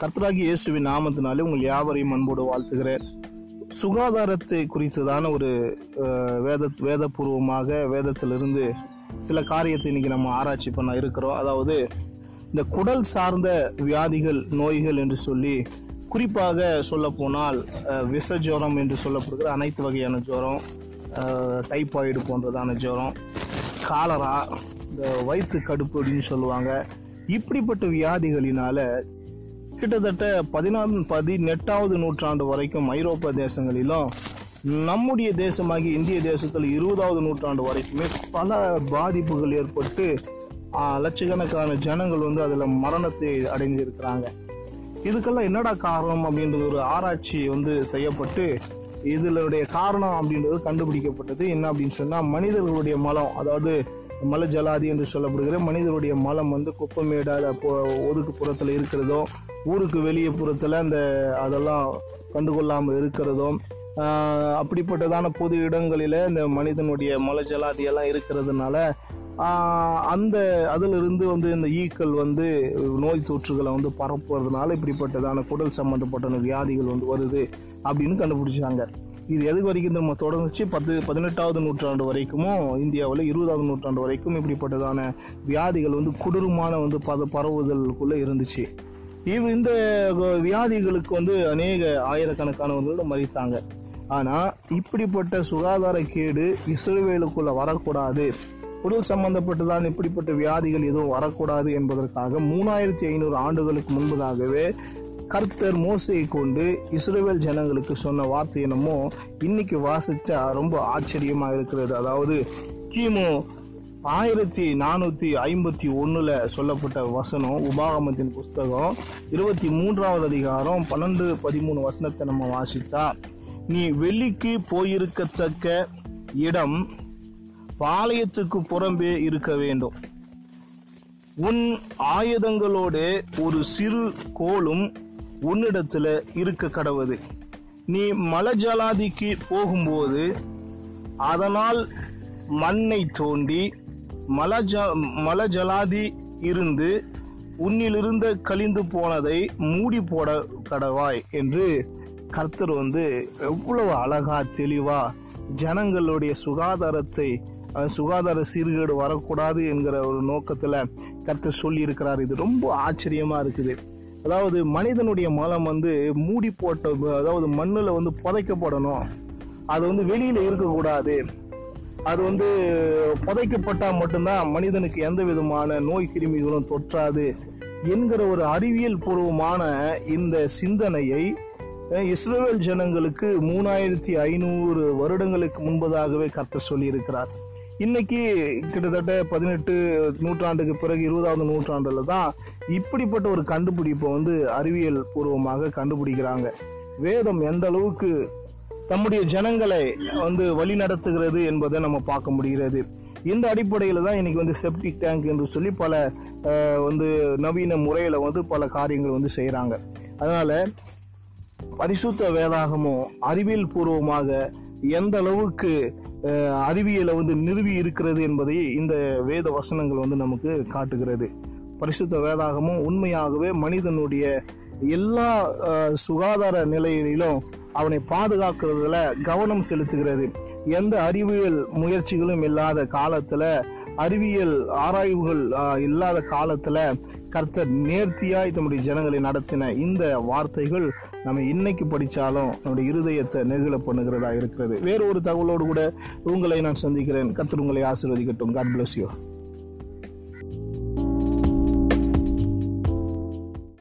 கர்த்தராகி இயேசுவின் நாமத்தினாலே உங்கள் யாவரையும் அன்போடு வாழ்த்துகிறேன். சுகாதாரத்தை குறித்ததான ஒரு வேத வேதபூர்வமாக வேதத்திலிருந்து சில காரியத்தை இன்னைக்கு நம்ம ஆராய்ச்சி பண்ண இருக்கிறோம். அதாவது இந்த குடல் சார்ந்த வியாதிகள் நோய்கள் என்று சொல்லி குறிப்பாக சொல்லப்போனால் விஷ ஜுரம் என்று சொல்லப்படுகிற அனைத்து வகையான ஜுரம் டைப்பாய்டு டைபாய்டு போன்றதான ஜுரம் காலரா இந்த வயிற்று கடுப்பு அப்படின்னு சொல்லுவாங்க. இப்படிப்பட்ட வியாதிகளினால கிட்டத்தட்ட பதினாறு பதினெட்டாவது நூற்றாண்டு வரைக்கும் ஐரோப்பா தேசங்களிலும் நம்முடைய தேசமாகி இந்திய தேசத்தில் இருபதாவது நூற்றாண்டு வரைக்குமே பல பாதிப்புகள் ஏற்பட்டு லட்சக்கணக்கான ஜனங்கள் வந்து அதில் மரணத்தை அடைஞ்சிருக்கிறாங்க இதுக்கெல்லாம் என்னடா காரணம் அப்படின்ற ஒரு ஆராய்ச்சி வந்து செய்யப்பட்டு இதனுடைய காரணம் அப்படின்றது கண்டுபிடிக்கப்பட்டது. என்ன அப்படின்னு சொன்னால் மனிதர்களுடைய மலம் அதாவது மல ஜலாதி என்று சொல்லப்படுகிற மனிதருடைய மலம் வந்து குப்பமேடால ஒதுக்கு புறத்தில் இருக்கிறதோ ஊருக்கு வெளியே புறத்தில் அந்த அதெல்லாம் கண்டுகொள்ளாமல் இருக்கிறதும் அப்படிப்பட்டதான பொது இடங்களில் இந்த மனிதனுடைய மல ஜலாதி எல்லாம் இருக்கிறதுனால அந்த அதிலிருந்து வந்து இந்த ஈக்கள் வந்து நோய் தொற்றுகளை வந்து பரப்புறதுனால இப்படிப்பட்டதான குடல் சம்மந்தப்பட்ட வியாதிகள் வந்து வருது அப்படின்னு கண்டுபிடிச்சாங்க. இது எதுக்கு வரைக்கும் நம்ம தொடர்ந்துச்சு? பத்து பதினெட்டாவது நூற்றாண்டு வரைக்குமோ இந்தியாவில் இருபதாவது நூற்றாண்டு வரைக்கும் இப்படிப்பட்டதான வியாதிகள் வந்து கொடூரமான வந்து பத பரவுதலுக்குள்ளே இருந்துச்சு. இவ் இந்த வியாதிகளுக்கு வந்து அநேக ஆயிரக்கணக்கானவர்கள் மறித்தாங்க. ஆனால் இப்படிப்பட்ட சுகாதார கேடு இஸ்ரேலுக்குள்ளே வரக்கூடாது. உடல் சம்பந்தப்பட்டுதான் இப்படிப்பட்ட வியாதிகள் எதுவும் வரக்கூடாது என்பதற்காக மூணாயிரத்தி ஐநூறு ஆண்டுகளுக்கு முன்பதாகவே கர்த்தர் மோசையை கொண்டு இஸ்ரேல் ஜனங்களுக்கு சொன்ன வார்த்தை என்னமோ இன்னைக்கு வாசிச்சா ரொம்ப ஆச்சரியமா இருக்கிறது. அதாவது கிமு ஆயிரத்தி நானூத்தி ஐம்பத்தி ஒண்ணுல சொல்லப்பட்ட வசனம் உபாகமத்தின் புஸ்தகம் இருபத்தி மூன்றாவது அதிகாரம் பன்னெண்டு பதிமூணு வசனத்தை நம்ம வாசித்தா நீ வெள்ளிக்கு போயிருக்கத்தக்க இடம் பாளையத்துக்கு புறம்பே இருக்க வேண்டும். உன் ஆயுதங்களோடு ஒரு சிறு கோலும் உன்னிடத்துல இருக்க கடவுது நீ மலஜலாதிக்கு போகும்போது அதனால் மண்ணை தோண்டி மலஜ மலஜலாதி இருந்து உன்னிலிருந்த கழிந்து போனதை மூடி போட கடவாய் என்று கர்த்தர் வந்து எவ்வளவு அழகா தெளிவா ஜனங்களுடைய சுகாதாரத்தை சுகாதார சீர்கேடு வரக்கூடாது என்கிற ஒரு நோக்கத்தில் கர்த்தர் சொல்லியிருக்கிறார். இது ரொம்ப ஆச்சரியமாக இருக்குது. அதாவது மனிதனுடைய மலம் வந்து மூடி போட்ட அதாவது மண்ணில் வந்து புதைக்கப்படணும். அது வந்து வெளியில் இருக்கக்கூடாது. அது வந்து புதைக்கப்பட்டால் மட்டும்தான் மனிதனுக்கு எந்த விதமான நோய் கிருமிகளும் தொற்றாது என்கிற ஒரு அறிவியல் பூர்வமான இந்த சிந்தனையை இஸ்ரேல் ஜனங்களுக்கு மூணாயிரத்தி ஐநூறு வருடங்களுக்கு முன்பதாகவே கர்த்தர் சொல்லியிருக்கிறார். இன்னைக்கு கிட்டத்தட்ட பதினெட்டு நூற்றாண்டுக்கு பிறகு இருபதாவது நூற்றாண்டில் தான் இப்படிப்பட்ட ஒரு கண்டுபிடிப்பை வந்து அறிவியல் பூர்வமாக கண்டுபிடிக்கிறாங்க. வேதம் எந்த அளவுக்கு தம்முடைய ஜனங்களை வந்து வழி நடத்துகிறது என்பதை நம்ம பார்க்க முடிகிறது. இந்த அடிப்படையில் தான் இன்னைக்கு வந்து செப்டிக் டேங்க் என்று சொல்லி பல வந்து நவீன முறையில் வந்து பல காரியங்கள் வந்து செய்கிறாங்க அதனால் பரிசுத்த வேதாகமும் அறிவியல் பூர்வமாக எந்த அளவுக்கு அறிவியலை வந்து நிறுவி இருக்கிறது என்பதை இந்த வேத வசனங்கள் வந்து நமக்கு காட்டுகிறது. பரிசுத்த வேதாகமும் உண்மையாகவே மனிதனுடைய எல்லா சுகாதார நிலையிலும் அவனை பாதுகாக்கிறதுல கவனம் செலுத்துகிறது. எந்த அறிவியல் முயற்சிகளும் இல்லாத காலத்தில் அறிவியல் ஆராய்வுகள் இல்லாத காலத்தில் கர்த்தர் நேர்த்தியாய் தம்முடைய ஜனங்களை நடத்தின இந்த வார்த்தைகள் நம்ம இன்னைக்கு படிச்சாலும் நம்முடைய இருதயத்தை நெகிழ பண்ணுகிறதா இருக்கிறது. வேறு ஒரு தகவலோடு கூட உங்களை நான் சந்திக்கிறேன். கர்த்தர் உங்களை ஆசீர்வதிக்கட்டும். God bless you